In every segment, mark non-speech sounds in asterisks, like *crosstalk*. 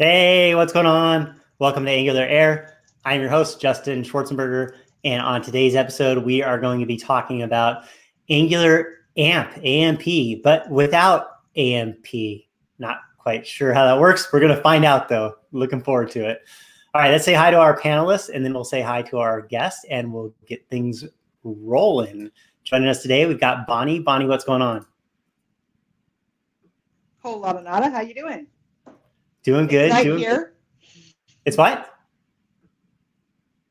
Hey, what's going on? Welcome to Angular Air. I'm your host, Justin Schwarzenberger. And on today's episode, we are going to be talking about Angular AMP, AMP, but without AMP. Not quite sure how that works. We're going to find out, though. Looking forward to it. All right, let's say hi to our panelists, and then we'll say hi to our guest, and we'll get things rolling. Joining us today, we've got Bonnie. Bonnie, what's going on? Whole lot of nada. How you doing? Doing good. It's night doing here. It's what?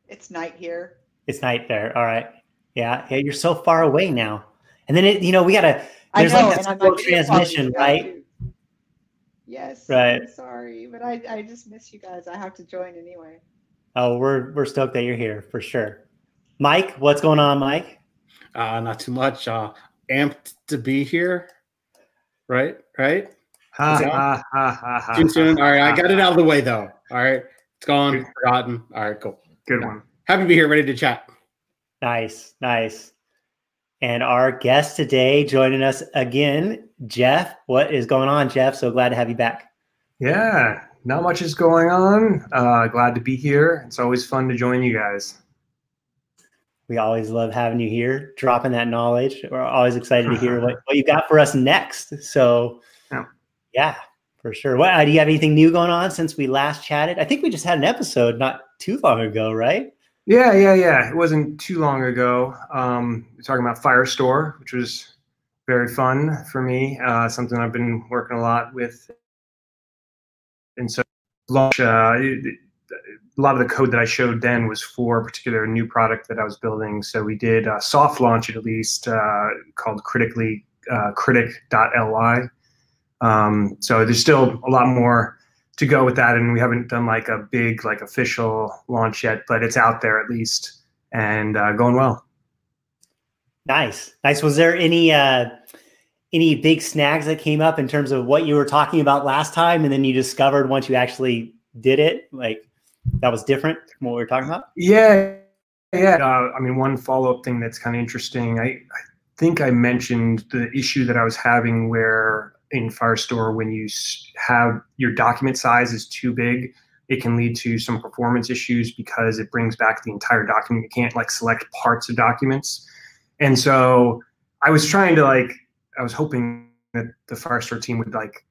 It's night here. It's night there. All right. Yeah. Yeah. You're so far away now. And then it, you know, we gotta. I There's know, like and that slow like, transmission, calling you guys right? Yes. Right. I'm sorry, but I, I just miss you guys. I have to join anyway. Oh, we're we're stoked that you're here for sure. Mike, what's going on, Mike? Uh, not too much. Uh, amped to be here. Right, right. Ha Is it ha ha ha ha. Too soon. All right, I got it out of the way though. All right, it's gone, Good. forgotten. All right, cool. Good one. Happy to be here, ready to chat. Nice, nice. And our guest today joining us again, Jeff. What is going on, Jeff? So glad to have you back. Yeah, not much is going on. Uh, glad to be here. It's always fun to join you guys. We always love having you here, dropping that knowledge. We're always excited to hear *laughs* what, what you got for us next. So, Yeah. for sure. What uh, do you have anything new going on since we last chatted? I think we just had an episode not too long ago, right? Yeah, yeah, yeah. It wasn't too long ago. Um, we're talking about Firestore, which was very fun for me. Uh, something I've been working a lot with. And so, launch. Uh, a lot of the code that I showed then was for a particular new product that I was building. So we did uh, soft launch at least, uh, called critically uh, critic.ly. Um, so there's still a lot more to go with that, and we haven't done like a big like official launch yet, but it's out there at least and uh, going well. Nice, nice. Was there any uh, any big snags that came up in terms of what you were talking about last time, and then you discovered once you actually did it, like that was different from what we were talking about? Yeah, yeah. Uh, I mean, one follow up thing that's kind of interesting. I, I think I mentioned the issue that I was having where in Firestore, when you have your document size is too big, it can lead to some performance issues because it brings back the entire document. You can't like select parts of documents. And so I was trying to like, I was hoping that the Firestore team would like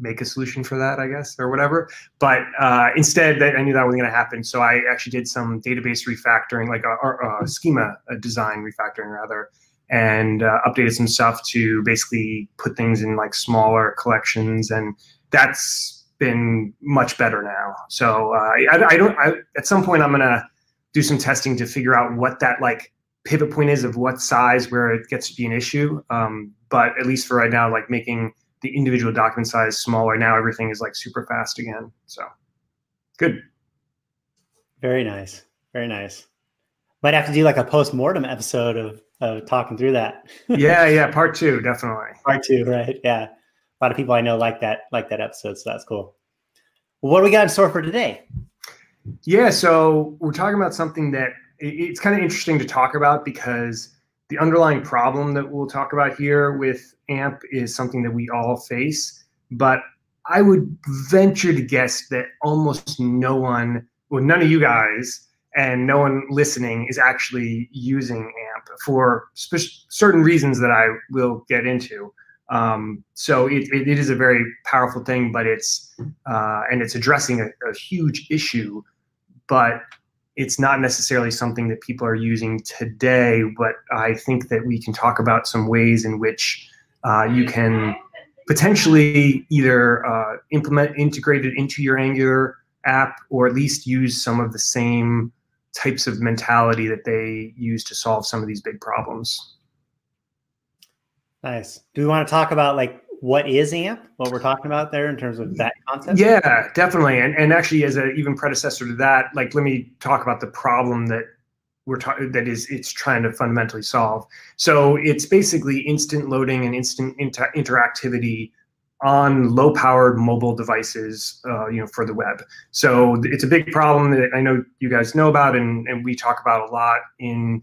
make a solution for that, I guess, or whatever. But uh, instead, I knew that wasn't going to happen. So I actually did some database refactoring, like a, or, a schema a design refactoring rather, and uh, updated some stuff to basically put things in like smaller collections, and that's been much better now. So uh, I, I don't. I, at some point, I'm gonna do some testing to figure out what that like pivot point is of what size where it gets to be an issue. Um, but at least for right now, like making the individual document size smaller. Now everything is like super fast again. So good. Very nice, very nice. Might have to do like a post mortem episode of of talking through that. yeah, yeah. *laughs* Part two, definitely. Part two, right? Yeah. A lot of people I know like that, like that episode, so that's cool. What do we got in store for today? Yeah, so we're talking about something that it's kind of interesting to talk about because the underlying problem that we'll talk about here with AMP is something that we all face. But I would venture to guess that almost no one, well, none of you guys, and no one listening is actually using AMP for certain reasons that I will get into. Um, so it, it, it is a very powerful thing, but it's uh, and it's addressing a, a huge issue, but it's not necessarily something that people are using today. But I think that we can talk about some ways in which uh, you can potentially either uh, implement integrate it into your Angular app, or at least use some of the same types of mentality that they use to solve some of these big problems. Nice. Do we want to talk about like what is AMP? What we're talking about there in terms of that concept? Yeah, definitely. And and actually, as an even predecessor to that, like let me talk about the problem that we're talking that is it's trying to fundamentally solve. So it's basically instant loading and instant inter- interactivity on low-powered mobile devices, uh, you know, for the web. So it's a big problem that I know you guys know about, and and we talk about a lot in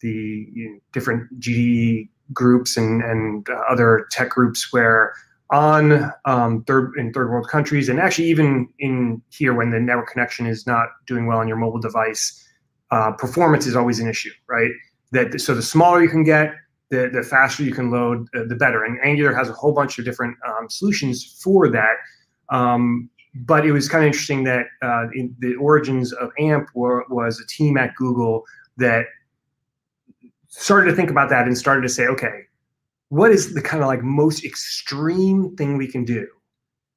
the you know, different GDE groups and and uh, other tech groups where on um, third in third world countries, and actually even in here when the network connection is not doing well on your mobile device, uh, performance is always an issue, right? That so the smaller you can get, the the faster you can load, uh, the better. And Angular has a whole bunch of different um, solutions for that. Um, but it was kind of interesting that uh, the origins of AMP were, was a team at Google that started to think about that and started to say, okay, what is the kind of like most extreme thing we can do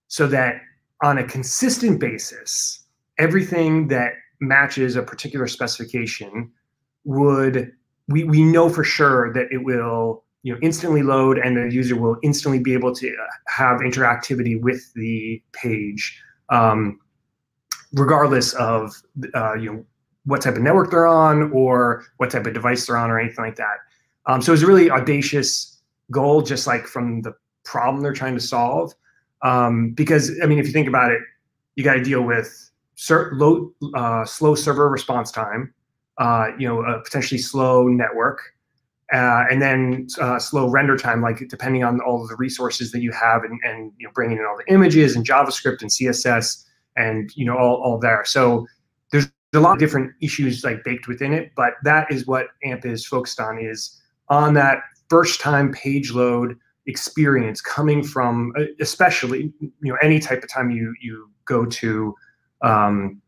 so that on a consistent basis, everything that matches a particular specification would we, we know for sure that it will you know instantly load and the user will instantly be able to have interactivity with the page um, regardless of uh, you know what type of network they're on or what type of device they're on or anything like that. Um, so it's a really audacious goal, just like from the problem they're trying to solve. Um, because I mean, if you think about it, you got to deal with low, uh, slow server response time, uh, you know, a potentially slow network, uh, and then uh, slow render time, like depending on all of the resources that you have, and, and you know, bringing in all the images and JavaScript and CSS, and you know, all all there. So there's a lot of different issues like baked within it, but that is what AMP is focused on is on that first time page load experience coming from especially you know any type of time you you go to um,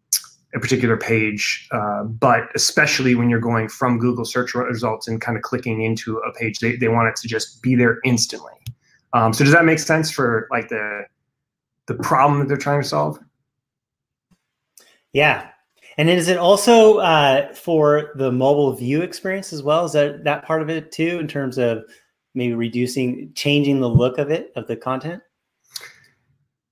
a particular page, uh, but especially when you're going from Google search results and kind of clicking into a page, they, they want it to just be there instantly. Um, so does that make sense for like the the problem that they're trying to solve? Yeah, and is it also uh, for the mobile view experience as well? Is that that part of it too, in terms of maybe reducing, changing the look of it of the content?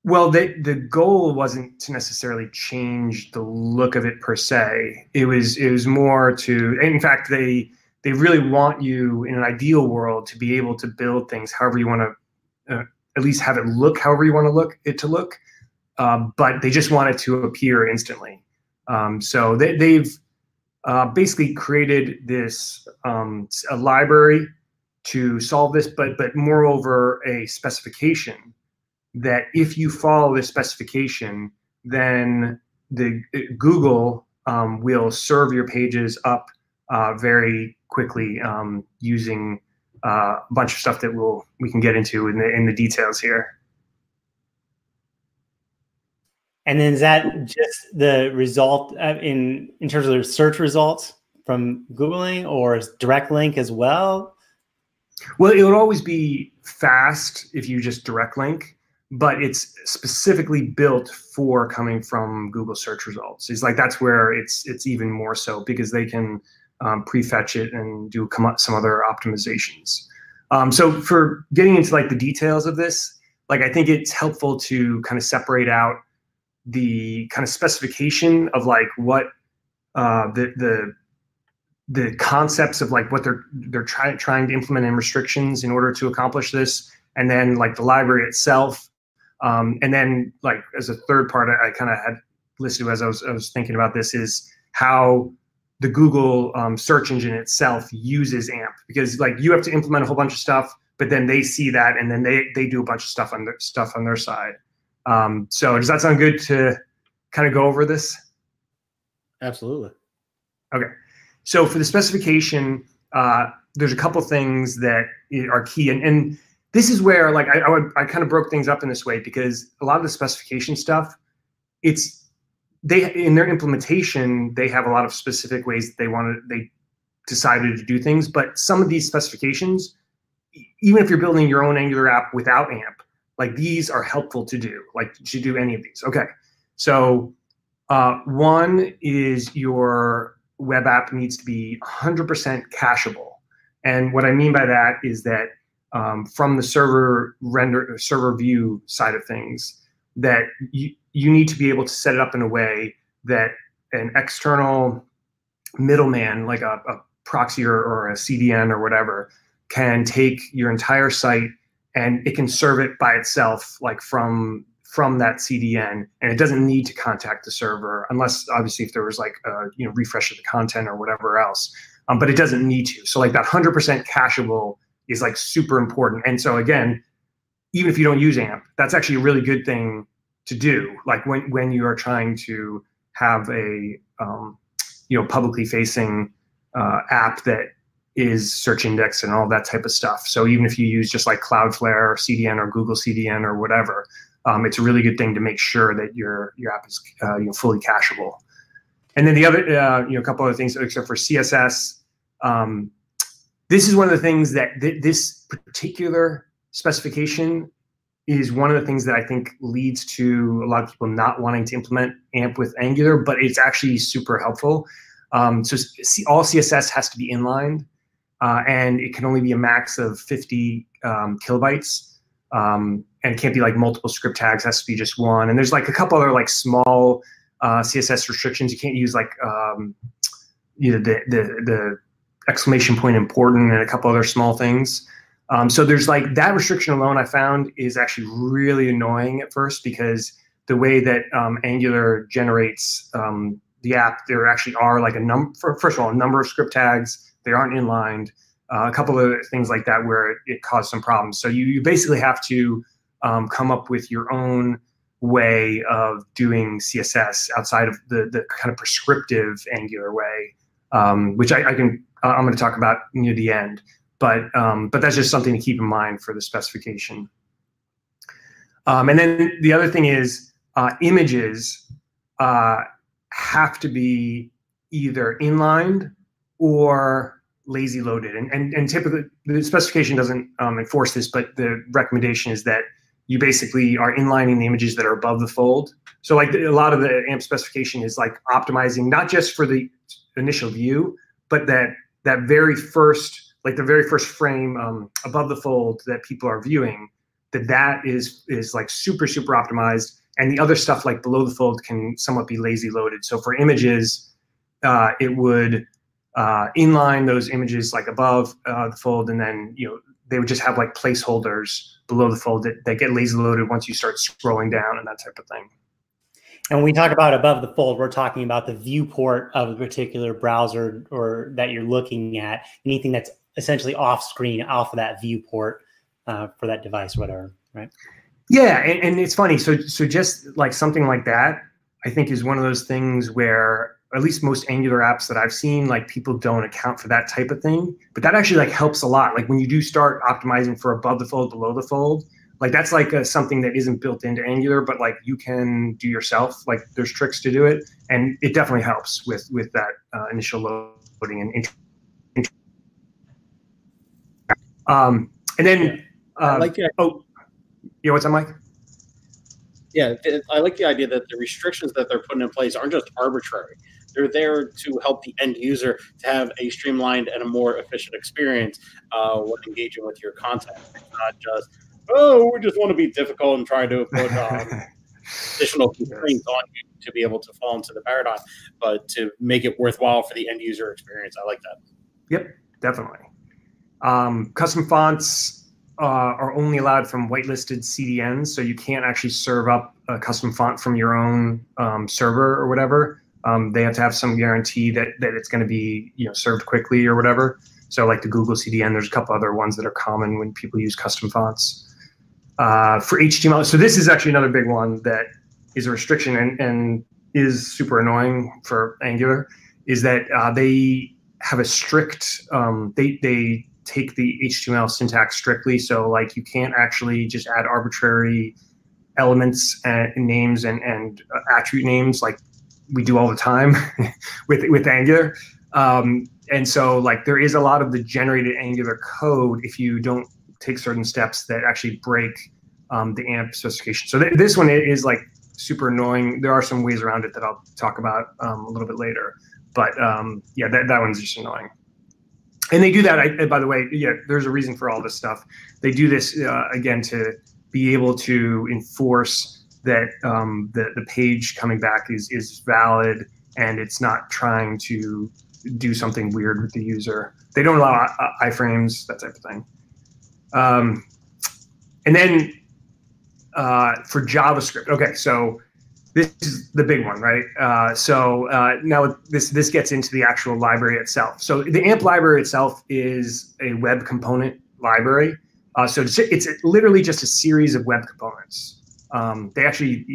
Well, the the goal wasn't to necessarily change the look of it per se. It was it was more to, in fact, they they really want you in an ideal world to be able to build things however you want to, uh, at least have it look however you want to look it to look. Uh, but they just want it to appear instantly. Um, so they, have uh, basically created this um, a library to solve this, but but moreover a specification that if you follow this specification, then the Google um, will serve your pages up uh, very quickly um, using uh, a bunch of stuff that we'll we can get into in the in the details here. And then is that just the result uh, in in terms of the search results from Googling, or is direct link as well? Well, it would always be fast if you just direct link, but it's specifically built for coming from Google search results. It's like that's where it's it's even more so because they can um, prefetch it and do some other optimizations. Um, so for getting into like the details of this, like I think it's helpful to kind of separate out the kind of specification of like what uh, the the the concepts of like what they're they're trying trying to implement in restrictions in order to accomplish this, and then like the library itself, um, and then like as a third part, I, I kind of had listed as I was I was thinking about this is how the Google um, search engine itself uses AMP because like you have to implement a whole bunch of stuff, but then they see that and then they they do a bunch of stuff on their stuff on their side. Um, so does that sound good to kind of go over this? Absolutely. Okay. So for the specification, uh, there's a couple things that are key, and, and this is where like I, I, I kind of broke things up in this way because a lot of the specification stuff, it's they in their implementation they have a lot of specific ways that they wanted they decided to do things, but some of these specifications, even if you're building your own Angular app without AMP, like these are helpful to do, like to do any of these. Okay. So uh, one is your web app needs to be 100% cacheable. And what I mean by that is that um, from the server render server view side of things, that you, you need to be able to set it up in a way that an external middleman, like a, a proxy or, or a CDN or whatever, can take your entire site and it can serve it by itself, like from from that CDN, and it doesn't need to contact the server unless obviously if there was like a you know refresh of the content or whatever else. Um, but it doesn't need to. So like that 100% cacheable is like super important. And so again, even if you don't use AMP, that's actually a really good thing to do. Like when when you are trying to have a um, you know publicly facing uh, app that is search index and all that type of stuff. So even if you use just like Cloudflare or CDN or Google CDN or whatever, um, it's a really good thing to make sure that your your app is uh, you know fully cacheable. And then the other uh, you know a couple other things except for CSS. Um, this is one of the things that th- this particular specification is one of the things that I think leads to a lot of people not wanting to implement AMP with Angular, but it's actually super helpful. Um, so all CSS has to be inlined, uh, and it can only be a max of 50 um, kilobytes, um, and can't be like multiple script tags. Has to be just one. And there's like a couple other like small uh, CSS restrictions. You can't use like um, you know the the the exclamation point important and a couple other small things. Um, so there's like that restriction alone. I found is actually really annoying at first because the way that um, Angular generates um, the app, there actually are like a number. First of all, a number of script tags. They aren't inlined. Uh, a couple of things like that where it, it caused some problems. So you, you basically have to um, come up with your own way of doing CSS outside of the the kind of prescriptive Angular way, um, which I, I can I'm going to talk about near the end. But um, but that's just something to keep in mind for the specification. Um, and then the other thing is uh, images uh, have to be either inlined or lazy loaded. And, and, and typically the specification doesn't um, enforce this, but the recommendation is that you basically are inlining the images that are above the fold. So like a lot of the AMP specification is like optimizing not just for the initial view, but that that very first, like the very first frame um, above the fold that people are viewing, that that is is like super super optimized, and the other stuff like below the fold can somewhat be lazy loaded. So for images, uh, it would uh, inline those images like above uh, the fold, and then you know they would just have like placeholders below the fold that, that get lazy loaded once you start scrolling down and that type of thing. And when we talk about above the fold, we're talking about the viewport of a particular browser or that you're looking at. Anything that's essentially off screen, off of that viewport uh, for that device, whatever, right? Yeah, and, and it's funny. So, so just like something like that, I think is one of those things where at least most Angular apps that I've seen, like people don't account for that type of thing. But that actually like helps a lot. Like when you do start optimizing for above the fold, below the fold, like that's like a, something that isn't built into Angular, but like you can do yourself. Like there's tricks to do it, and it definitely helps with with that uh, initial loading and. Int- um, and then, yeah. um, like oh, yeah, what's that, Mike? Yeah, I like the idea that the restrictions that they're putting in place aren't just arbitrary. They're there to help the end user to have a streamlined and a more efficient experience uh, when engaging with your content. It's not just oh, we just want to be difficult and try to put um, *laughs* additional constraints on you to be able to fall into the paradigm, but to make it worthwhile for the end user experience. I like that. Yep, definitely. Um, custom fonts uh, are only allowed from whitelisted CDNs, so you can't actually serve up a custom font from your own um, server or whatever. Um, they have to have some guarantee that that it's going to be you know served quickly or whatever. So like the Google CDN, there's a couple other ones that are common when people use custom fonts uh, for HTML. So this is actually another big one that is a restriction and, and is super annoying for Angular is that uh, they have a strict um, they they take the HTML syntax strictly. So like you can't actually just add arbitrary elements and names and and uh, attribute names like we do all the time *laughs* with with Angular. Um, and so like there is a lot of the generated Angular code if you don't take certain steps that actually break um, the AMP specification. So th- this one is like super annoying. There are some ways around it that I'll talk about um, a little bit later. But um, yeah, that, that one's just annoying. And they do that. I, by the way, yeah, there's a reason for all this stuff. They do this uh, again to be able to enforce that um, the the page coming back is is valid and it's not trying to do something weird with the user. They don't allow iframes, that type of thing. Um, and then uh, for JavaScript, okay, so this is the big one, right? Uh, so uh, now this this gets into the actual library itself. So the AMP library itself is a web component library. Uh, so it's, it's literally just a series of web components. Um, they actually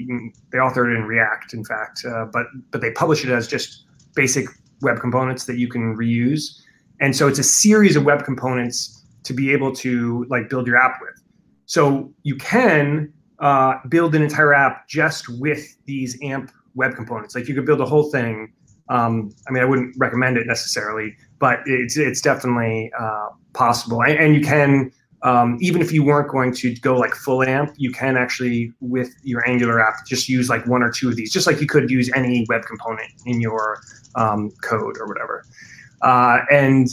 they authored it in React, in fact, uh, but but they publish it as just basic web components that you can reuse. And so it's a series of web components to be able to like build your app with. So you can uh, build an entire app just with these AMP web components. Like you could build a whole thing. Um, I mean, I wouldn't recommend it necessarily, but it's it's definitely uh, possible. And, and, you can um, even if you weren't going to go like full AMP, you can actually with your Angular app just use like one or two of these, just like you could use any web component in your um, code or whatever. Uh, and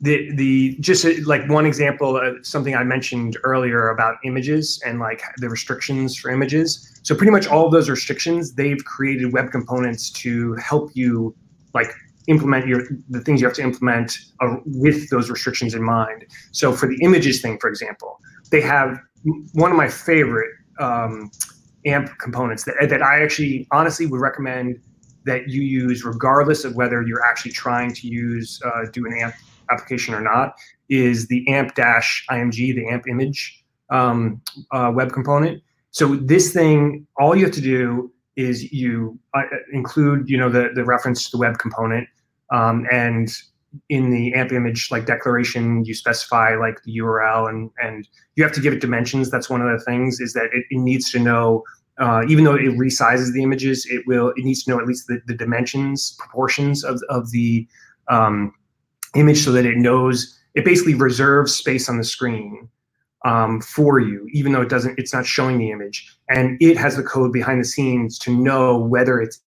the the just uh, like one example of something I mentioned earlier about images and like the restrictions for images. So pretty much all of those restrictions, they've created web components to help you like implement your the things you have to implement uh, with those restrictions in mind. So for the images thing, for example, they have one of my favorite um, AMP components that that I actually honestly would recommend that you use regardless of whether you're actually trying to use uh, do an AMP application or not is the amp dash img the amp image um, uh, web component. So this thing all you have to do is you uh, include you know the, the reference to the web component um, and in the amp image like declaration you specify like the url and and you have to give it dimensions. That's one of the things is that it, it needs to know uh, even though it resizes the images, it will it needs to know at least the, the dimensions, proportions of, of the um, image so that it knows it basically reserves space on the screen um, for you, even though it doesn't, it's not showing the image. And it has the code behind the scenes to know whether it's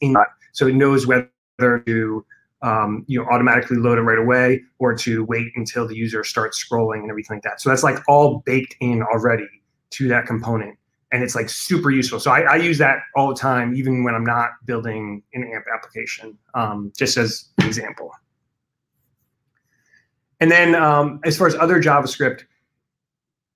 in, so it knows whether to um, you know automatically load it right away or to wait until the user starts scrolling and everything like that. So that's like all baked in already to that component and it's like super useful. So I, I, use that all the time, even when I'm not building an AMP application, um, just as an example. And then um, as far as other JavaScript,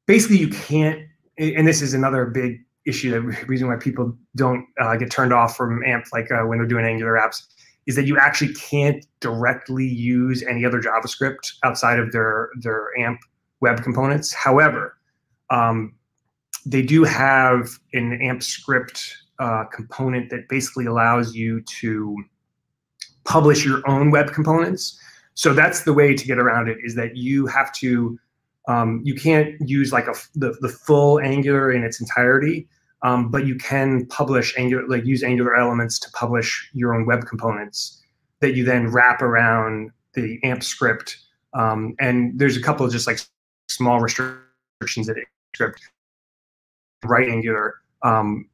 basically you can't, and this is another big issue, the *laughs* reason why people don't uh, get turned off from AMP, like uh, when they're doing Angular apps, is that you actually can't directly use any other JavaScript outside of their, their AMP web components. However, um, they do have an AMP script uh, component that basically allows you to publish your own web components. So that's the way to get around it is that you have to, um, you can't use like a, the, the full Angular in its entirety, um, but you can publish Angular, like use Angular elements to publish your own web components that you then wrap around the AMP script. Um, and there's a couple of just like small restrictions that script write Angular um,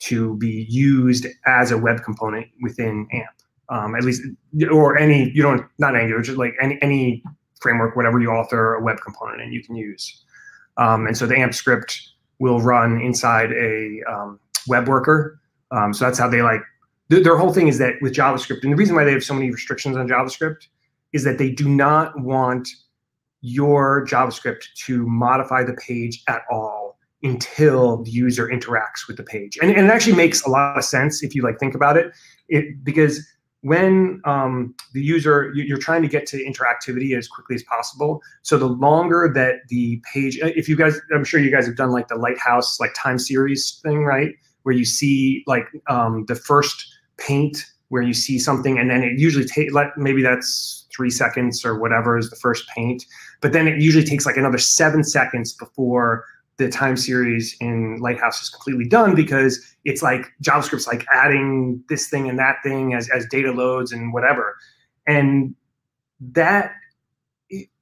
to be used as a web component within AMP. Um, at least, or any you don't not Angular, just like any any framework, whatever you author a web component and you can use. Um, and so the AMP script will run inside a um, web worker. Um, so that's how they like th- their whole thing is that with JavaScript, and the reason why they have so many restrictions on JavaScript is that they do not want your JavaScript to modify the page at all until the user interacts with the page. And, and it actually makes a lot of sense if you like think about it, it because when um, the user you're trying to get to interactivity as quickly as possible. So the longer that the page if you guys i'm sure you guys have done like the lighthouse like time series thing right? Where you see like um, the first paint where you see something and then it usually takes like maybe that's three seconds or whatever is the first paint. But then it usually takes like another seven seconds before the time series in Lighthouse is completely done because it's like JavaScript's like adding this thing and that thing as, as data loads and whatever. And that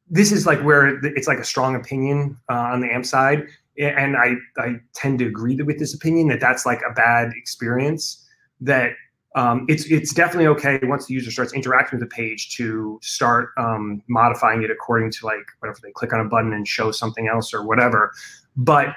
this is like where it's like a strong opinion uh, on the AMP side. And I, I tend to agree with this opinion that that's like a bad experience that um, it's it's definitely okay once the user starts interacting with the page to start um, modifying it according to like whatever they click on a button and show something else or whatever but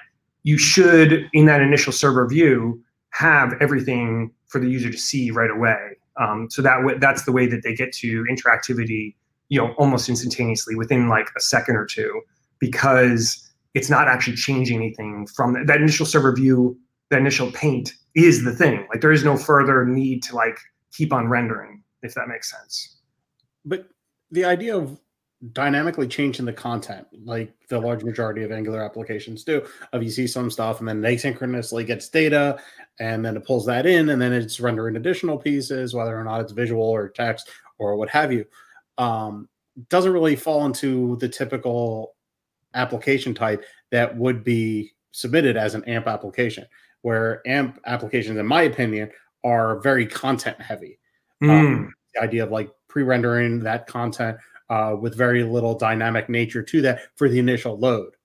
you should in that initial server view have everything for the user to see right away. Um, so that w- that's the way that they get to interactivity you know almost instantaneously within like a second or two because it's not actually changing anything from that, that initial server view the initial paint is the thing. Like there is no further need to like keep on rendering if that makes sense. But the idea of dynamically changing the content like the large majority of Angular applications do. Of you see some stuff and then it asynchronously gets data and then it pulls that in and then it's rendering additional pieces, whether or not it's visual or text or what have you. Um, doesn't really fall into the typical application type that would be submitted as an AMP application, where AMP applications, in my opinion, are very content heavy. Mm. Um, the idea of like pre-rendering that content uh, with very little dynamic nature to that for the initial load.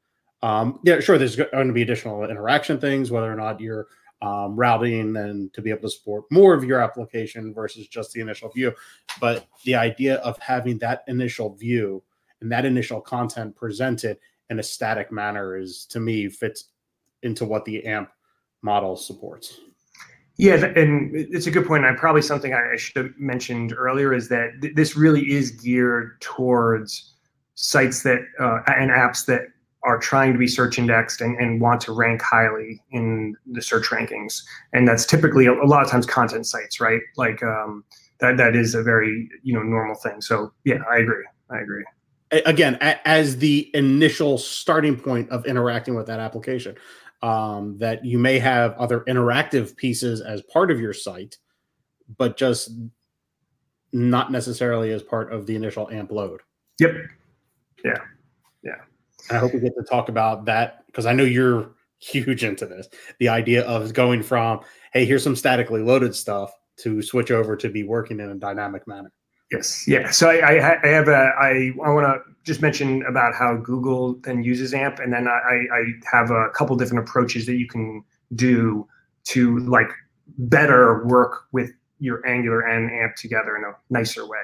Um, yeah, sure. There's going to be additional interaction things, whether or not you're um, routing and to be able to support more of your application versus just the initial view. But the idea of having that initial view and that initial content presented in a static manner is, to me, fits into what the AMP model supports. Yeah, and it's a good point. And probably something I should have mentioned earlier is that th- this really is geared towards sites that uh, and apps that are trying to be search indexed and, and want to rank highly in the search rankings. And that's typically a, a lot of times content sites, right? Like um, that that is a very you know normal thing. So yeah, I agree. I agree. Again, as the initial starting point of interacting with that application um, that you may have other interactive pieces as part of your site, but just not necessarily as part of the initial AMP load. Yep. Yeah. Yeah. And I hope we get to talk about that because I know you're huge into this. The idea of going from, hey, here's some statically loaded stuff to switch over to be working in a dynamic manner. Yes. Yeah. So I, I, I have a I I want to just mention about how Google then uses AMP, and then I I have a couple different approaches that you can do to like better work with your Angular and AMP together in a nicer way.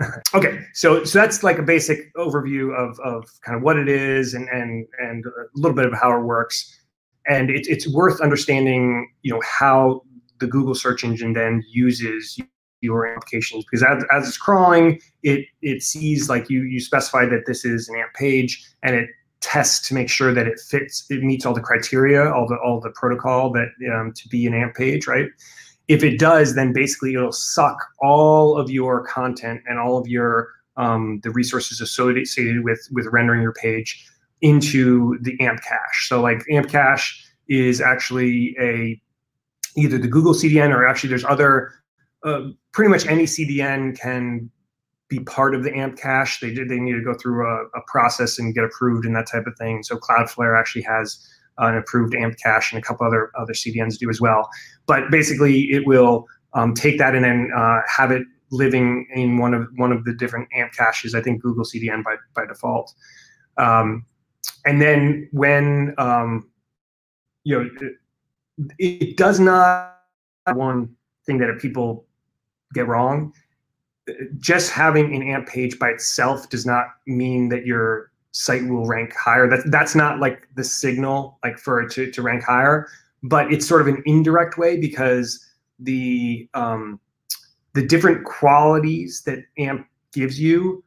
*laughs* okay, so so that's like a basic overview of of kind of what it is and and and a little bit of how it works, and it, it's worth understanding you know how the Google search engine then uses your applications because as, as it's crawling, it it sees like you you specify that this is an AMP page and it tests to make sure that it fits, it meets all the criteria, all the all the protocol that um, to be an AMP page, right? If it does, then basically it'll suck all of your content and all of your um, the resources associated with with rendering your page into the AMP cache. So like AMP cache is actually a either the Google CDN or actually there's other uh, pretty much any CDN can be part of the AMP cache. They did they need to go through a, a, process and get approved and that type of thing. So Cloudflare actually has an approved AMP cache, and a couple other other CDNs do as well. But basically, it will um, take that and then uh, have it living in one of one of the different AMP caches. I think Google CDN by by default. Um, and then when um, you know it, it does not one thing that people get wrong. Just having an AMP page by itself does not mean that your site will rank higher. That's that's not like the signal like for it to, to rank higher, but it's sort of an indirect way because the um, the different qualities that AMP gives you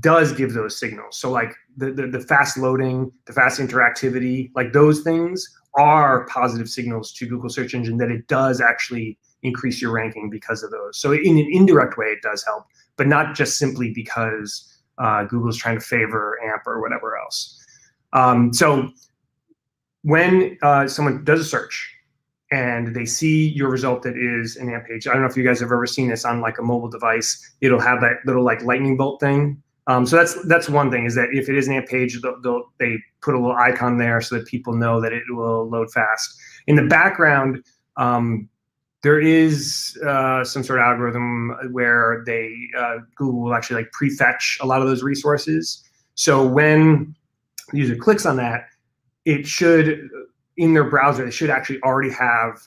does give those signals. So like the, the, the fast loading, the fast interactivity, like those things are positive signals to Google search engine that it does actually increase your ranking because of those. So in an indirect way, it does help, but not just simply because uh, Google's trying to favor AMP or whatever else. Um, so when uh, someone does a search and they see your result that is an AMP page, I don't know if you guys have ever seen this on like a mobile device. It'll have that little like lightning bolt thing. Um, so that's that's one thing is that if it is an AMP page, they'll, they'll, they put a little icon there so that people know that it will load fast. In the background, um, there is uh, some sort of algorithm where they uh, Google will actually like prefetch a lot of those resources. So when the user clicks on that, it should in their browser they should actually already have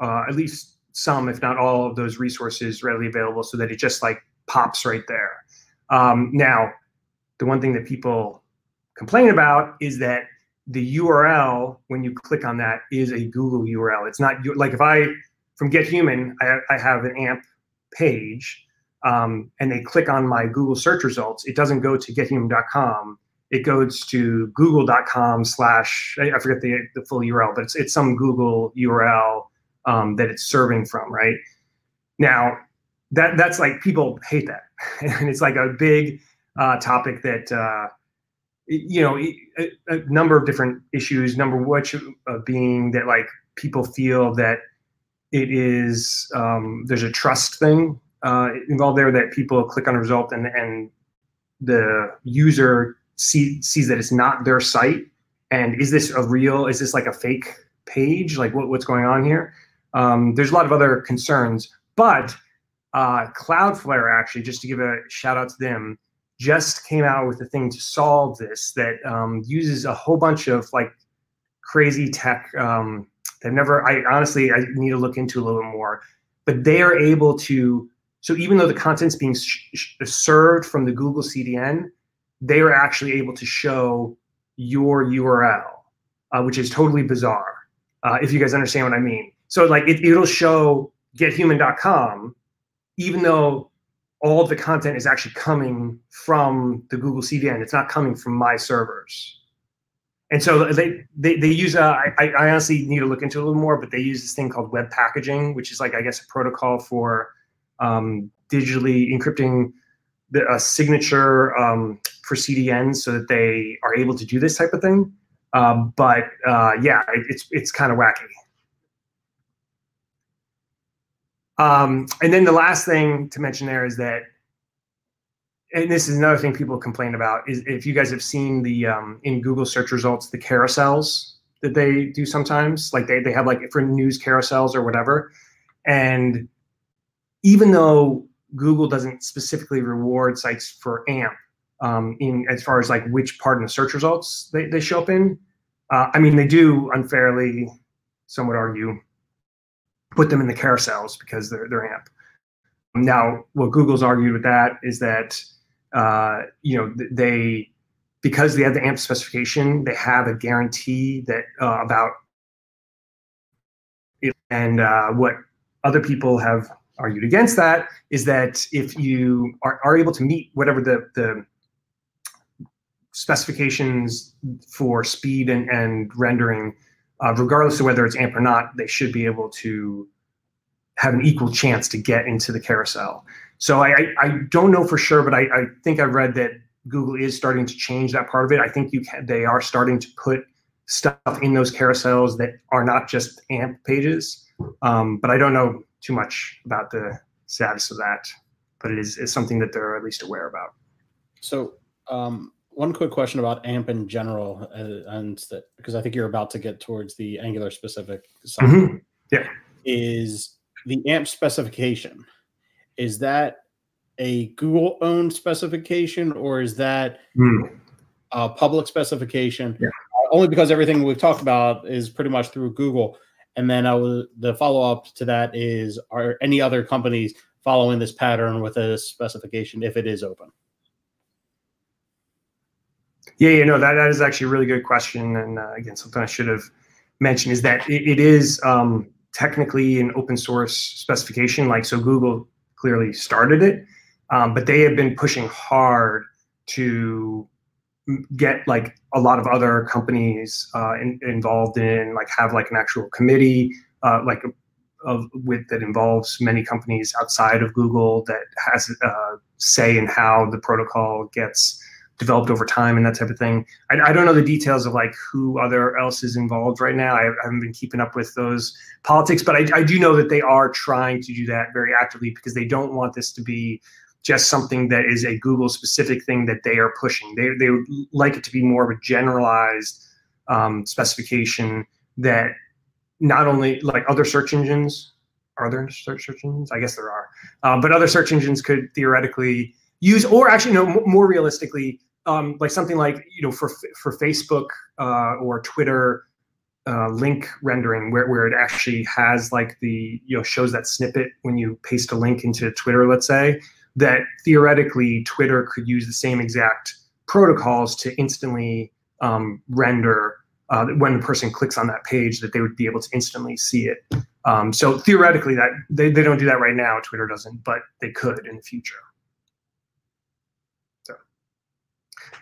uh, at least some, if not all, of those resources readily available, so that it just like pops right there. Um, now, the one thing that people complain about is that the URL when you click on that is a Google URL. It's not like if I from Get Human, I, I have an AMP page, um, and they click on my Google search results. It doesn't go to gethuman.com. It goes to google.com slash, I forget the, the full URL, but it's, it's some Google URL um, that it's serving from, right? Now, that that's like people hate that. *laughs* and it's like a big uh, topic that uh, you know a, a, number of different issues. Number which uh, being that like people feel that it is um, there's a trust thing uh, involved there that people click on a result and and the user see, sees that it's not their site. And is this a real is this like a fake page? Like what, what's going on here? Um, there's a lot of other concerns but uh, cloudflare actually just to give a shout out to them just came out with a thing to solve this that um, uses a whole bunch of like crazy tech um, they've never i honestly i need to look into a little bit more. But they are able to so even though the content's being served from the google cdn they are actually able to show your url uh, which is totally bizarre uh, if you guys understand what i mean. So like it, it'll show gethuman.com even though all the content is actually coming from the google cdn it's not coming from my servers and so they they, they use uh, I, I honestly need to look into a little more but they use this thing called web packaging which is like i guess a protocol for um, digitally encrypting the, a signature um, for cdns so that they are able to do this type of thing. Um, but uh, yeah it, it's it's kind of wacky. Um, and then the last thing to mention there is that and this is another thing people complain about is if you guys have seen the um, in Google search results the carousels that they do sometimes like they, they have like for news carousels or whatever. And even though Google doesn't specifically reward sites for AMP um, in as far as like which part in the search results they, they show up in uh, I mean they do unfairly some would argue put them in the carousels because they're, they're AMP now what Google's argued with that is that uh, you know, they because they have the AMP specification, they have a guarantee that uh, about it. And uh, what other people have argued against that is that if you are, are able to meet whatever the, the specifications for speed and, and rendering, uh, regardless of whether it's AMP or not, they should be able to have an equal chance to get into the carousel. So I, I don't know for sure, but I, I think I've read that Google is starting to change that part of it. I think you can, they are starting to put stuff in those carousels that are not just AMP pages. Um, but I don't know too much about the status of that. But it is, is something that they're at least aware about. So um, one quick question about AMP in general, uh, and that because I think you're about to get towards the Angular specific side. Mm-hmm. Yeah, is the AMP specification is that a Google owned specification or is that mm. a public specification? Yeah. Uh, only because everything we've talked about is pretty much through Google. And then I will, the follow up to that is are any other companies following this pattern with a specification if it is open? Yeah, you know, that, that is actually a really good question. And uh, again, something I should have mentioned is that it, it is um, technically an open source specification. Like, so Google clearly started it, um, but they have been pushing hard to get like a lot of other companies uh, in, involved in like have like an actual committee uh, like of with that involves many companies outside of Google that has a uh, say in how the protocol gets developed over time and that type of thing. I, I, don't know the details of like who other else is involved right now. I, I haven't been keeping up with those politics, but I, I, do know that they are trying to do that very actively because they don't want this to be just something that is a Google specific thing that they are pushing. They, they would like it to be more of a generalized um, specification that not only like other search engines, are there search engines? I guess there are, uh, but other search engines could theoretically use or actually no more realistically um, like something like you know for for facebook uh, or twitter uh, link rendering where, where it actually has like the you know shows that snippet when you paste a link into twitter let's say that theoretically twitter could use the same exact protocols to instantly um, render uh, when the person clicks on that page that they would be able to instantly see it. Um, so theoretically that they, they don't do that right now twitter doesn't but they could in the future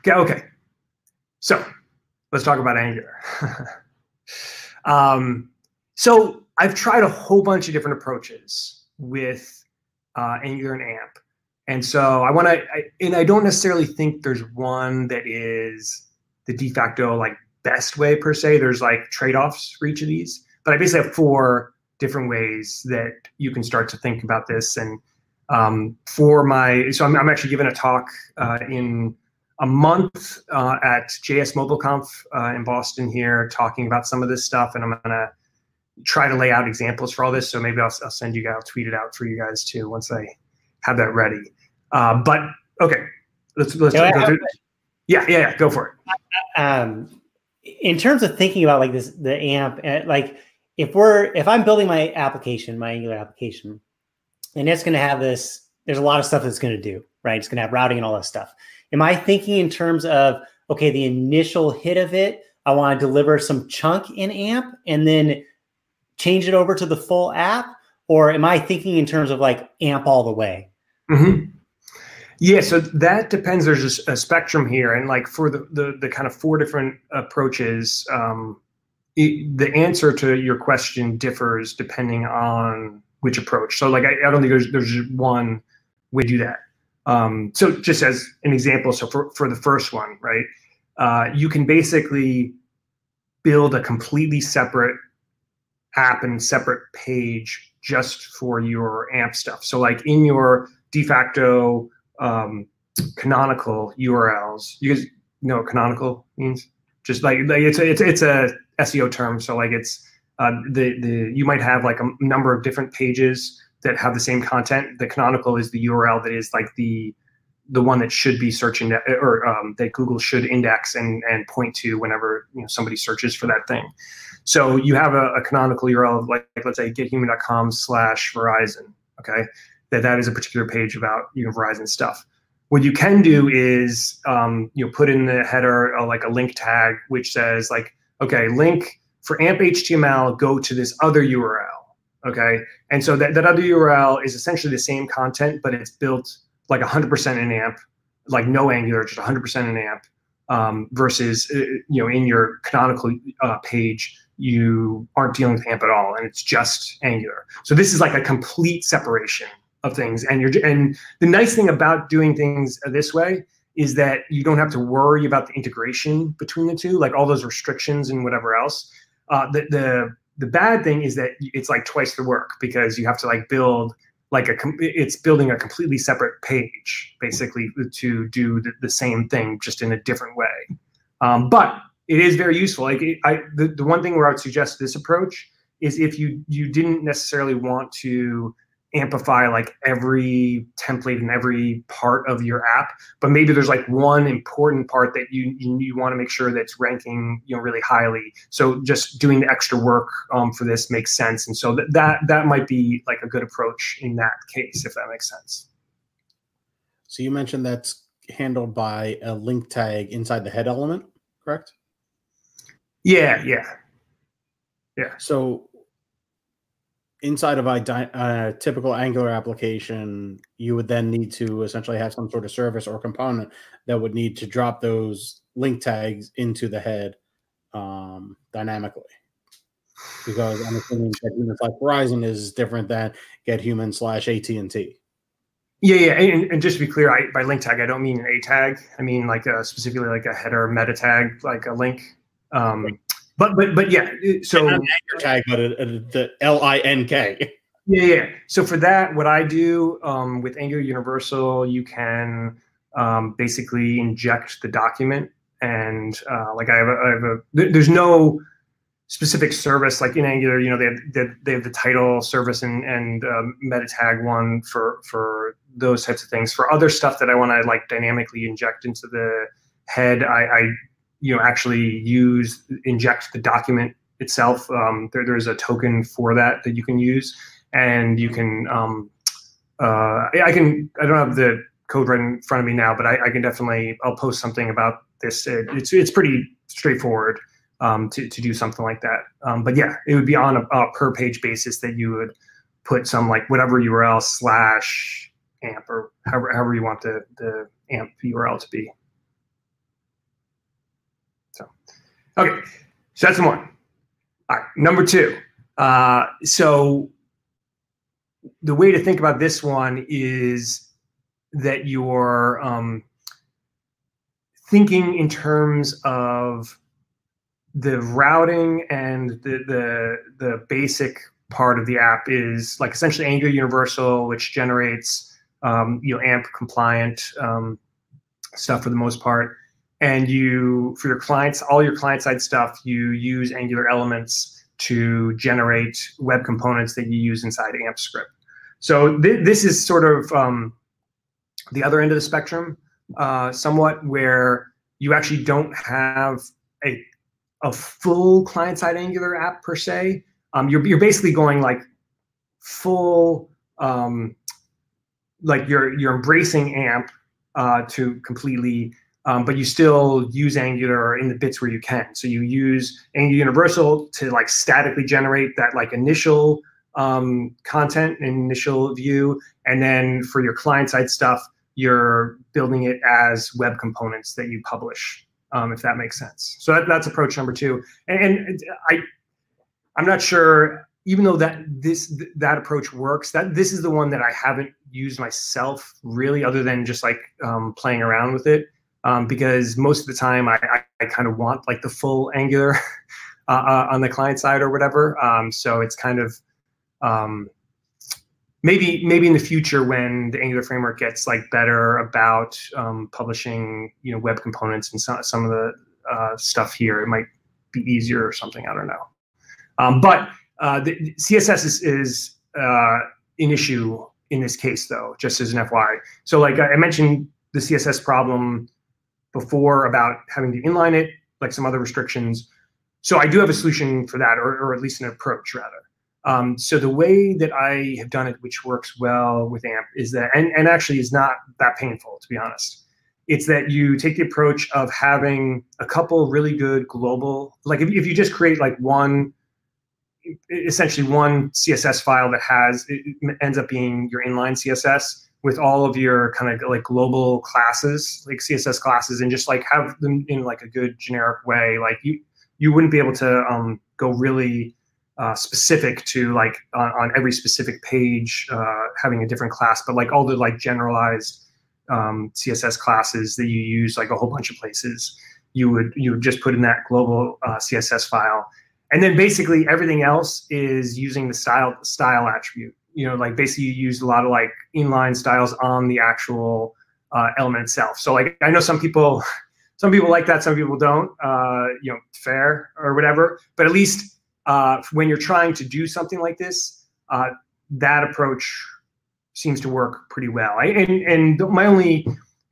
Okay. So let's talk about Angular. *laughs* um, so I've tried a whole bunch of different approaches with uh, Angular and AMP. And so I want to, and I don't necessarily think there's one that is the de facto like best way per se. There's like trade offs for each of these, but I basically have four different ways that you can start to think about this. And um, for my, so I'm, I'm, actually giving a talk uh, in a month uh, at JS Mobile Conf uh, in Boston here, talking about some of this stuff, and I'm gonna try to lay out examples for all this. So maybe I'll, I'll send you guys, I'll tweet it out for you guys too once I have that ready. Uh, but okay, let's let's yeah, go through. Yeah, yeah, yeah, go for it. Um, in terms of thinking about like this, the AMP, uh, like if we're if I'm building my application, my Angular application, and it's going to have this, there's a lot of stuff that's going to do, right? It's going to have routing and all that stuff. Am I thinking in terms of okay, the initial hit of it, I want to deliver some chunk in AMP, and then change it over to the full app, or am I thinking in terms of like AMP all the way? Mm-hmm. Yeah, so that depends. There's a, a, spectrum here, and like for the the, the kind of four different approaches, um, it, the answer to your question differs depending on which approach. So like I, I don't think there's there's one way to do that. Um, so just as an example, so for for the first one, right, uh, you can basically build a completely separate app and separate page just for your AMP stuff. So like in your de facto um, canonical URLs, you guys know what canonical means? Just like, like it's a, it's it's a SEO term. So like it's uh, the the you might have like a number of different pages that have the same content. The canonical is the URL that is like the the one that should be searching or um, that Google should index and and point to whenever you know somebody searches for that thing. So you have a, a canonical URL like, like let's say gethuman.com slash Verizon. Okay, that that is a particular page about you know Verizon stuff. What you can do is um, you know put in the header uh, like a link tag which says like okay link for AMP HTML go to this other URL. Okay, and so that, that other URL is essentially the same content, but it's built like 100% in AMP, like no Angular, just 100% in AMP. Um, versus uh, you know in your canonical uh, page you aren't dealing with AMP at all, and it's just Angular. So this is like a complete separation of things, and you're and the nice thing about doing things this way is that you don't have to worry about the integration between the two, like all those restrictions and whatever else. Uh, the the the bad thing is that it's like twice the work because you have to like build like a it's building a completely separate page basically to do the, the same thing just in a different way. Um, but it is very useful. Like it, i the, the one thing where i would suggest this approach is if you you didn't necessarily want to amplify like every template and every part of your app but maybe there's like one important part that you you, you want to make sure that's ranking you know really highly. So just doing the extra work um, for this makes sense and so that, that that might be like a good approach in that case if that makes sense. So you mentioned that's handled by a link tag inside the head element correct? Yeah yeah. Yeah. So inside of a, a, typical Angular application, you would then need to essentially have some sort of service or component that would need to drop those link tags into the head um, dynamically. Because I'm assuming that units like Verizon is different than get human slash AT and T. Yeah, yeah, and, and, just to be clear, I, by link tag, I don't mean an A tag. I mean like a, specifically like a header meta tag, like a link. Um, but but but yeah. So tag, but the L I N K. Yeah, yeah. So for that, what I do um, with Angular Universal, you can um, basically inject the document, and uh, like I have, a, I have a. There's no specific service like in Angular. You know, they have they, they have the title service and and um, meta tag one for for those types of things. For other stuff that I want to like dynamically inject into the head, I, I you know actually use inject the document itself. Um, there, there's a token for that that you can use, and you can. Um, uh, I can. I don't have the code right in front of me now, but I, I can definitely. I'll post something about this. It, it's it's pretty straightforward um, to to do something like that. Um, but yeah, it would be on a, a per page basis that you would put some like whatever URL slash amp or however, however you want the the amp URL to be. Okay, so that's one. All right, number two. Uh, so the way to think about this one is that you're um, thinking in terms of the routing and the, the the basic part of the app is like essentially Angular Universal, which generates um, you know AMP compliant um, stuff for the most part. And you for your clients, all your client side stuff, you use Angular elements to generate web components that you use inside AMP script. So th- this is sort of um, the other end of the spectrum, uh, somewhat where you actually don't have a a full client side Angular app per se. Um, you're you're basically going like full um, like you're you're embracing AMP uh, to completely, um, but you still use Angular in the bits where you can. So you use Angular Universal to like statically generate that like initial um, content, initial view, and then for your client side stuff, you're building it as web components that you publish um, if that makes sense. So that, that's approach number two. And, and, I, I'm not sure, even though that this that approach works, that this is the one that I haven't used myself really, other than just like um, playing around with it. Um, because most of the time I, I, I, kind of want like the full Angular *laughs* uh, uh, on the client side or whatever. Um, so it's kind of um, maybe maybe in the future when the Angular framework gets like better about um, publishing you know web components and some some of the uh, stuff here, it might be easier or something. I don't know. Um, but uh, the, CSS is, is uh, an issue in this case, though, just as an FY. So like I mentioned the CSS problem before about having to inline it, like some other restrictions. So I do have a solution for that, or, or at least an approach rather. Um, so the way that I have done it, which works well with AMP, is that, and, and actually is not that painful, to be honest. It's that you take the approach of having a couple really good global, like if, if you just create like one, essentially one CSS file that has, it ends up being your inline CSS with all of your kind of like global classes, like CSS classes, and just like have them in like a good generic way. Like you, you wouldn't be able to um, go really uh, specific to like on, on, every specific page uh, having a different class, but like all the like generalized um, CSS classes that you use like a whole bunch of places, you would you would just put in that global uh, CSS file, and then basically everything else is using the style style attribute. You know, like basically you use a lot of like inline styles on the actual uh, element itself. So like I know some people. *laughs* Some people like that, some people don't. Uh, you know, fair or whatever. But at least uh, when you're trying to do something like this, uh, that approach seems to work pretty well. I, and, and my only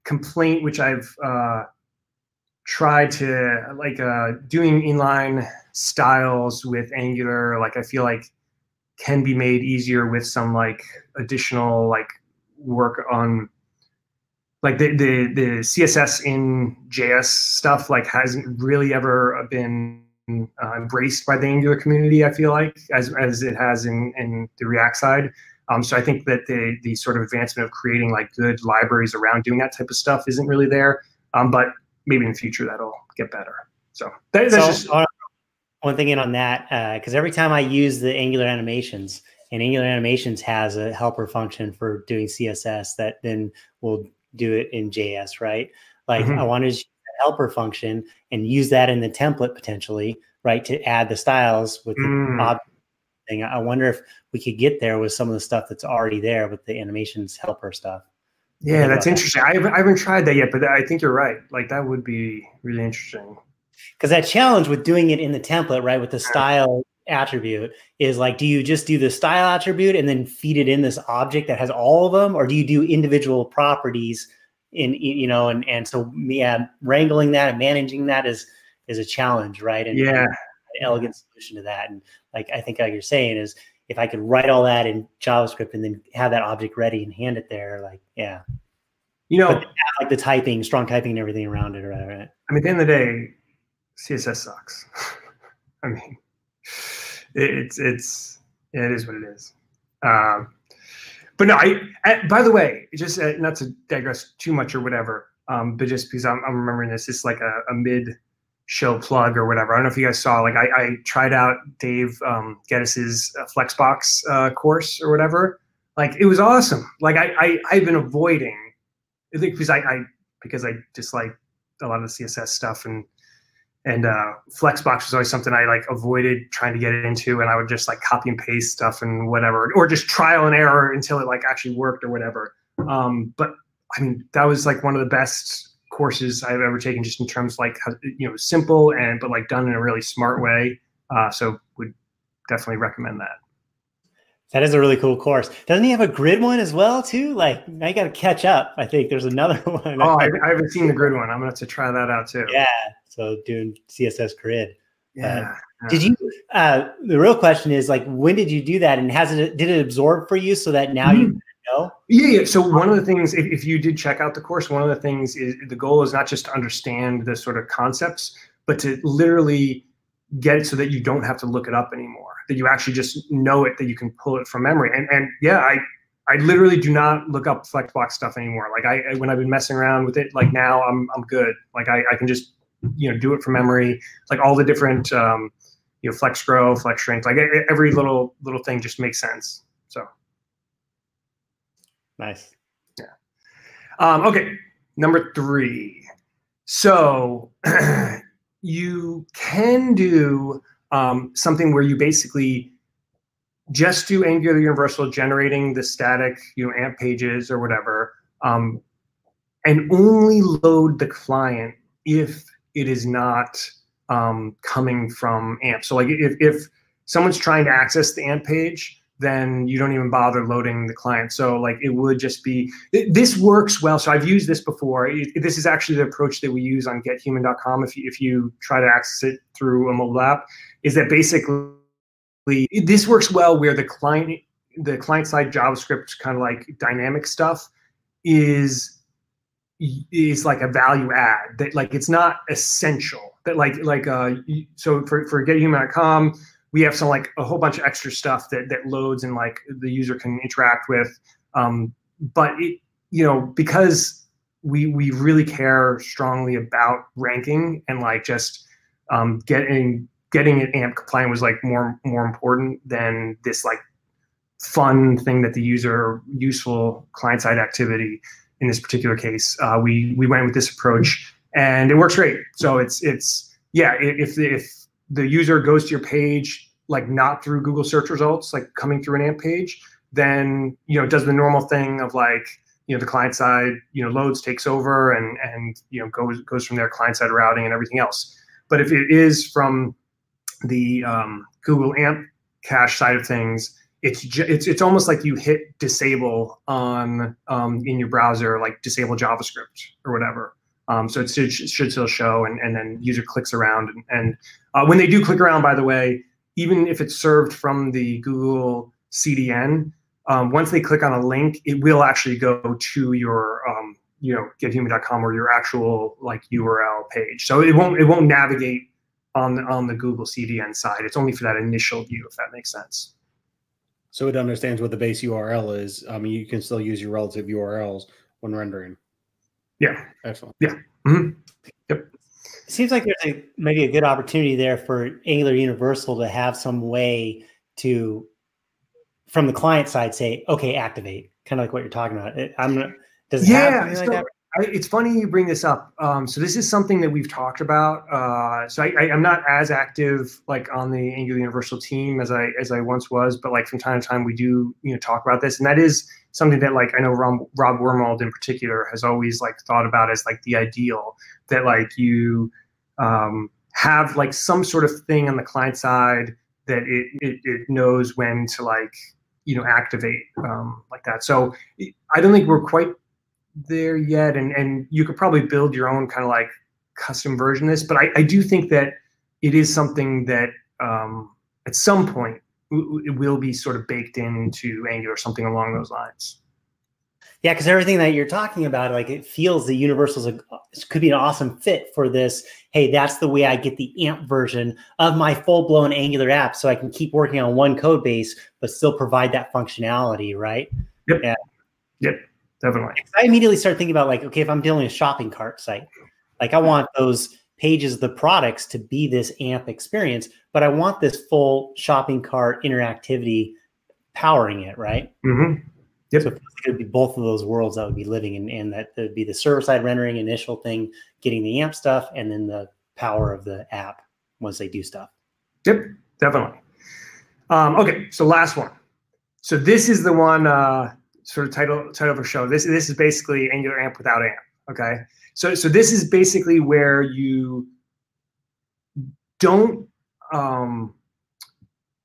complaint, which I've uh, tried to like uh, doing inline styles with Angular, like I feel like can be made easier with some like additional like work on like the the the CSS in JS stuff like hasn't really ever been uh, embraced by the Angular community. I feel like as as it has in in the React side. Um, so I think that the the sort of advancement of creating like good libraries around doing that type of stuff isn't really there. Um, but maybe in the future that'll get better. So that, that's so, just uh, one thing in on that because uh, every time I use the Angular animations and Angular animations has a helper function for doing CSS that then will do it in JS, right? Like mm-hmm. I want to use the helper function and use that in the template potentially, right, to add the styles with the mm. object thing. I wonder if we could get there with some of the stuff that's already there with the animations helper stuff. Yeah, that's interesting. I haven't, I haven't tried that yet, but I think you're right. Like that would be really interesting. Because that challenge with doing it in the template, right, with the style attribute is like, do you just do the style attribute and then feed it in this object that has all of them, or do you do individual properties in you know and and so yeah wrangling that and managing that is is a challenge right and yeah. an elegant solution to that and like i think like you're saying is if i could write all that in javascript and then have that object ready and hand it there like yeah. You know like the typing strong typing and everything around it right, right? i mean at the end of the day css sucks *laughs* i mean it's it's it is what it is um but no, I, I, by the way, just uh, not to digress too much or whatever, um, but just because I'm, I'm remembering this, it's like a, a, mid show plug or whatever. I don't know if you guys saw, like I, I tried out Dave um, Geddes' uh, Flexbox uh, course or whatever. Like it was awesome. Like I, I, I've been avoiding because I, I because I dislike a lot of the CSS stuff and and uh, Flexbox was always something I like avoided trying to get into, and I would just like copy and paste stuff and whatever, or just trial and error until it like actually worked or whatever. Um, but I mean, that was like one of the best courses I've ever taken, just in terms like you know simple and but like done in a really smart way. Uh, so would definitely recommend that. That is a really cool course. Doesn't he have a grid one as well too? Like I got to catch up. I think there's another *laughs* one. Oh, I, I, haven't seen the grid one. I'm gonna have to try that out too. Yeah. So doing CSS grid. Yeah. Uh, did you? Uh, the real question is like, when did you do that, and has it did it absorb for you so that now mm-hmm. you know? Yeah, yeah. So one of the things, if, if you did check out the course, one of the things is the goal is not just to understand the sort of concepts, but to literally get it so that you don't have to look it up anymore. That you actually just know it, that you can pull it from memory. And and yeah, I I literally do not look up Flexbox stuff anymore. Like I when I've been messing around with it, like now I'm I'm good. Like I, I can just you know do it from memory. Like all the different um, you know flex grow, flex shrink, like every little little thing just makes sense. So nice. Yeah. Um, okay, number three. So *clears throat* you can do um, something where you basically just do Angular Universal generating the static, you know, AMP pages or whatever, um, and only load the client if it is not um, coming from AMP. So like if, if someone's trying to access the AMP page, then you don't even bother loading the client. So like it would just be this works well. So I've used this before. It, this is actually the approach that we use on GetHuman.com. If you, if you try to access it through a mobile app, is that basically this works well where the client the client side JavaScript kind of like dynamic stuff is is like a value add that like it's not essential that like like uh so for for gethuman.com we have some like a whole bunch of extra stuff that that loads and like the user can interact with. Um but it you know because we we really care strongly about ranking and like just um getting getting it amp compliant was like more more important than this like fun thing that the user useful client side activity in this particular case. Uh, we we went with this approach and it works great. So it's it's yeah if if the user goes to your page like not through google search results like coming through an amp page then you know it does the normal thing of like you know the client side you know loads takes over and and you know goes goes from there client side routing and everything else but if it is from the um, Google AMP cache side of things, it's ju- it's it's almost like you hit disable on um, in your browser, like disable JavaScript or whatever. Um, so it should, should, still show, and, and then user clicks around. And, and uh, when they do click around, by the way, even if it's served from the Google CDN, um, once they click on a link, it will actually go to your um, you know gethuman.com or your actual like URL page. So it won't it won't navigate on the, on the Google CDN side. It's only for that initial view, if that makes sense. So it understands what the base URL is. I mean, you can still use your relative URLs when rendering. Yeah. Excellent. Yeah. Mm-hmm. Yep. It seems like there's a, maybe a good opportunity there for Angular Universal to have some way to, from the client side, say, okay, activate, kind of like what you're talking about. I'm. Does it yeah, have something so, like that? I, it's funny you bring this up. Um, so this is something that we've talked about. Uh, so I, am not as active like on the Angular Universal team as I as I once was, but like from time to time we do you know talk about this, and that is something that like I know Rob, Rob Wormald in particular has always like thought about as like the ideal that like you um, have like some sort of thing on the client side that it it, it knows when to like you know activate um, like that. So I don't think we're quite there yet, and and you could probably build your own kind of like custom version of this. But I, I do think that it is something that um, at some point it will be sort of baked into Angular, something along those lines. Yeah, because everything that you're talking about, like it feels the Universal's a, could be an awesome fit for this. Hey, that's the way I get the AMP version of my full blown Angular app, so I can keep working on one code base, but still provide that functionality, right? Yep. Yeah. Yep definitely. I immediately start thinking about like, okay, if I'm dealing with a shopping cart site, like I want those pages, of the products to be this AMP experience, but I want this full shopping cart interactivity powering it, right? Mm-hmm. Yep. So it would be both of those worlds that would be living in, and that would be the server side rendering initial thing, getting the amp stuff, and then the power of the app once they do stuff. Yep, definitely. Um, okay, so last one. So this is the one uh, sort of title title for show. This this is basically Angular AMP without AMP. Okay, so so this is basically where you don't um,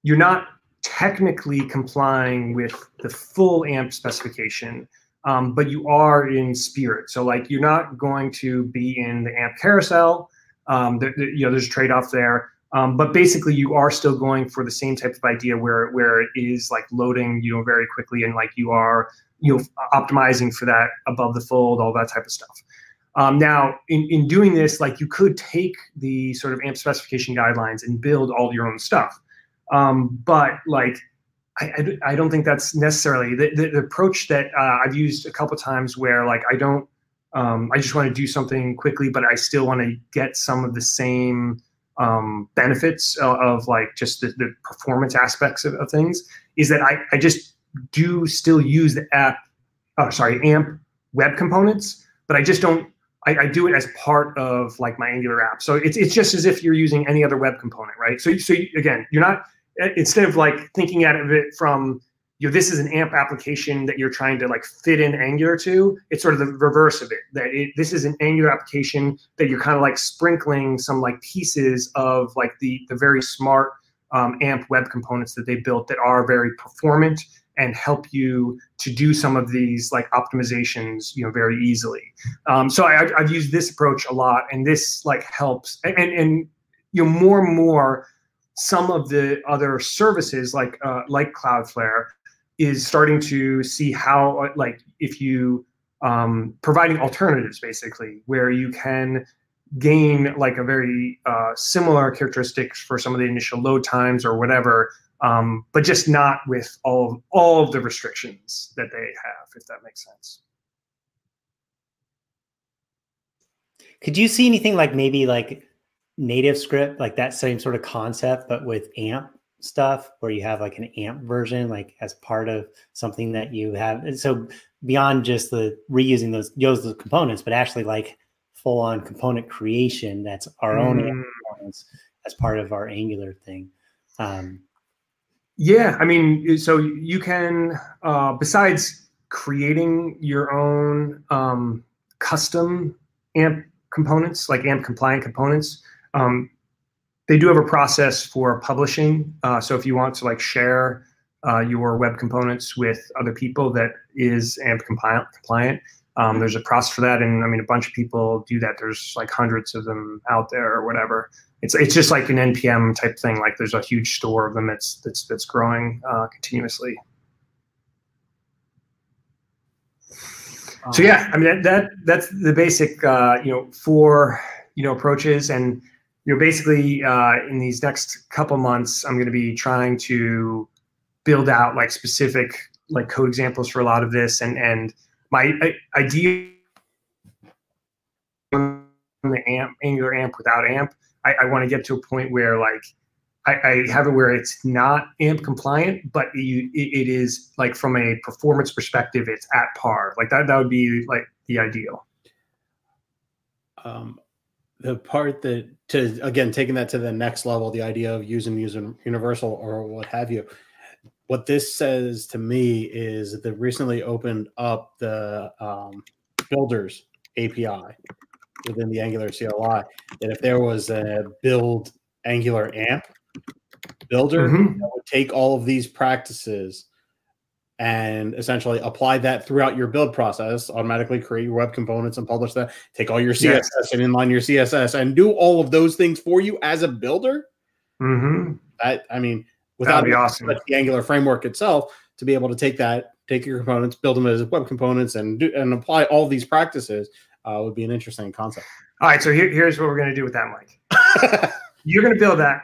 you're not technically complying with the full AMP specification, um, but you are in spirit. So like you're not going to be in the AMP carousel. Um, the, the, you know, there's a trade-off there. Um, but basically, you are still going for the same type of idea where where it is like loading, you know, very quickly, and like you are, you know, optimizing for that above the fold, all that type of stuff. Um, now, in, in doing this, like you could take the sort of AMP specification guidelines and build all your own stuff. Um, but like, I, I, I, don't think that's necessarily the, the, the approach that uh, I've used a couple times where like I don't, um, I just want to do something quickly, but I still want to get some of the same um, benefits of, of, like just the, the performance aspects of, of, things is that I, I just do still use the app, oh, sorry, AMP web components, but I just don't I, I, do it as part of like my Angular app. So it's it's just as if you're using any other web component, right? So so you, again, you're not instead of like thinking at it from you know this is an AMP application that you're trying to like fit in Angular to. It's sort of the reverse of it. That it, this is an Angular application that you're kind of like sprinkling some like pieces of like the the very smart um, AMP web components that they built that are very performant and help you to do some of these like optimizations you know very easily. Um, so I, have used this approach a lot and this like helps and, and you know more and more some of the other services like uh, like cloudflare is starting to see how like if you um, providing alternatives basically where you can gain like a very uh, similar characteristics for some of the initial load times or whatever um, but just not with all all of the restrictions that they have, if that makes sense. Could you see anything like maybe like native script, like that same sort of concept, but with AMP stuff, where you have like an AMP version, like as part of something that you have? And so beyond just the reusing those those components, but actually like full on component creation that's our own mm. components as part of our Angular thing. Um, yeah, I mean, so you can, uh, besides creating your own um, custom AMP components, like AMP compliant components, um, they do have a process for publishing. Uh, so if you want to like share uh, your web components with other people that is AMP compliant, compliant um, there's a process for that. And I mean, a bunch of people do that. There's like hundreds of them out there or whatever it's it's just like an npm type thing. Like there's a huge store of them that's that's that's growing uh, continuously. so yeah, I mean that, that that's the basic uh, you know four you know approaches, and you know basically uh, in these next couple months, I'm going to be trying to build out like specific like code examples for a lot of this, and and my idea the amp angular amp without amp I, I want to get to a point where like I, I, have it where it's not AMP compliant, but you, it, it is like from a performance perspective, it's at par. Like that, that would be like the ideal. Um, the part that to again taking that to the next level, the idea of using using universal or what have you. What this says to me is that recently opened up the um, builders API within the Angular CLI that if there was a build Angular AMP builder mm-hmm. that would take all of these practices and essentially apply that throughout your build process, automatically create your web components and publish that, take all your CSS yes. and inline your CSS and do all of those things for you as a builder. Mm-hmm. That I mean, without awesome. the Angular framework itself, to be able to take that, take your components, build them as web components, and do and apply all these practices uh, would be an interesting concept. All right, so here, here's what we're going to do with that, Mike. *laughs* You're going to build that,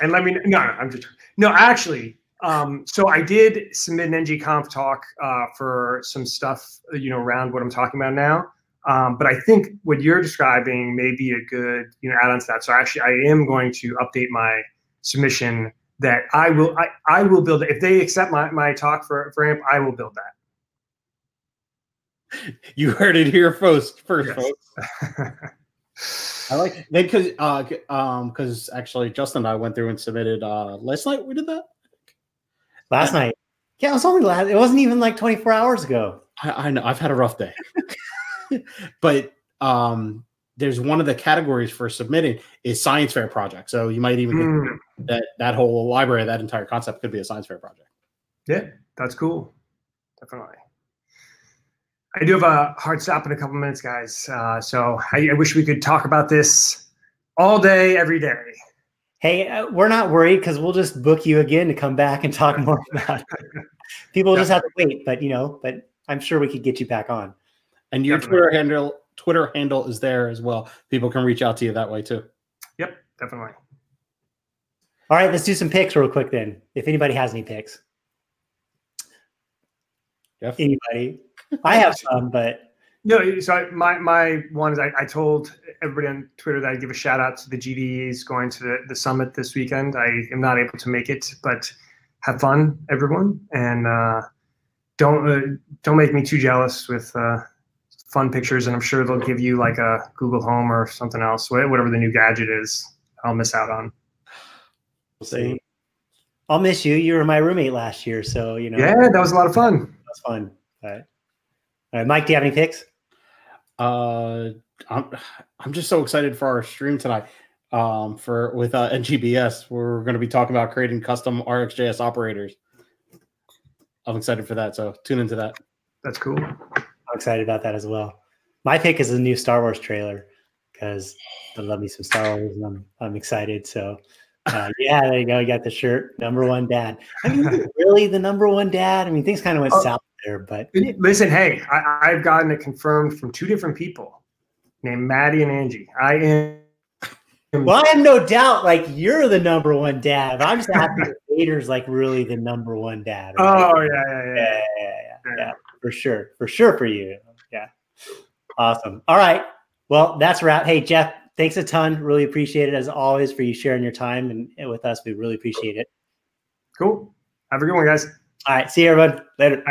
and let me. No, no, I'm just no. Actually, um, so I did submit an ngconf talk uh, for some stuff, you know, around what I'm talking about now. Um, but I think what you're describing may be a good, you know, add-on to that. So actually, I am going to update my submission that I will, I, I will build it. If they accept my, my talk for, for AMP, I will build that. *laughs* You heard it here first, first, Yes. folks. *laughs* I like they because uh um because actually Justin and I went through and submitted uh last night. We did that. Last night. Yeah, it was only last. It wasn't even like 24 hours ago. I, I know I've had a rough day, *laughs* but um there's one of the categories for submitting is science fair project. So you might even Mm, consider that that whole library, that entire concept could be a science fair project. yeah, that's cool. Definitely. I do have a hard stop in a couple minutes, guys. Uh, so I, I wish we could talk about this all day, every day. Hey, uh, we're not worried because we'll just book you again to come back and talk more *laughs* about it. People just have to wait, but you know, but I'm sure we could get you back on. And your Definitely. Twitter handle Twitter handle is there as well. People can reach out to you that way too. Yep, definitely. All right, let's do some picks real quick then. If anybody has any picks, Jeff? anybody, I have some, but No, so I, my my one is I, I told everybody on Twitter that I'd give a shout out to the GDEs going to the, the summit this weekend. I am not able to make it, but have fun, everyone, and uh, don't uh, don't make me too jealous with uh, fun pictures. And I'm sure they'll give you like a Google Home or something else, whatever the new gadget is. I'll miss out on. We'll see. I'll miss you. You were my roommate last year, so you know, Yeah, that was a lot of fun. that was fun. But, all right, Mike, do you have any picks? Uh, I'm I'm just so excited for our stream tonight. Um, for with uh, NGBS, we're going to be talking about creating custom RxJS operators. I'm excited for that. So tune into that. That's cool. I'm excited about that as well. My pick is a new Star Wars trailer because I love me some Star Wars and I'm I'm excited. So uh, *laughs* yeah, there you go. You got the shirt, number one dad. I mean, really the number one dad? I mean, things kind of went Oh. south there, but Listen, hey, I, I've gotten it confirmed from two different people named Maddie and Angie. I am. well, I have no doubt. Like you're the number one dad. I'm just asking if Vader's like really the number one dad. right? Oh yeah, yeah, yeah, yeah. yeah, yeah, yeah, for sure, for sure for you. Yeah, awesome. All right, well, that's wrap. Hey, Jeff, thanks a ton. Really appreciate it as always for you sharing your time and, and with us. We really appreciate it. Cool. Have a good one, guys. All right, see you everyone later.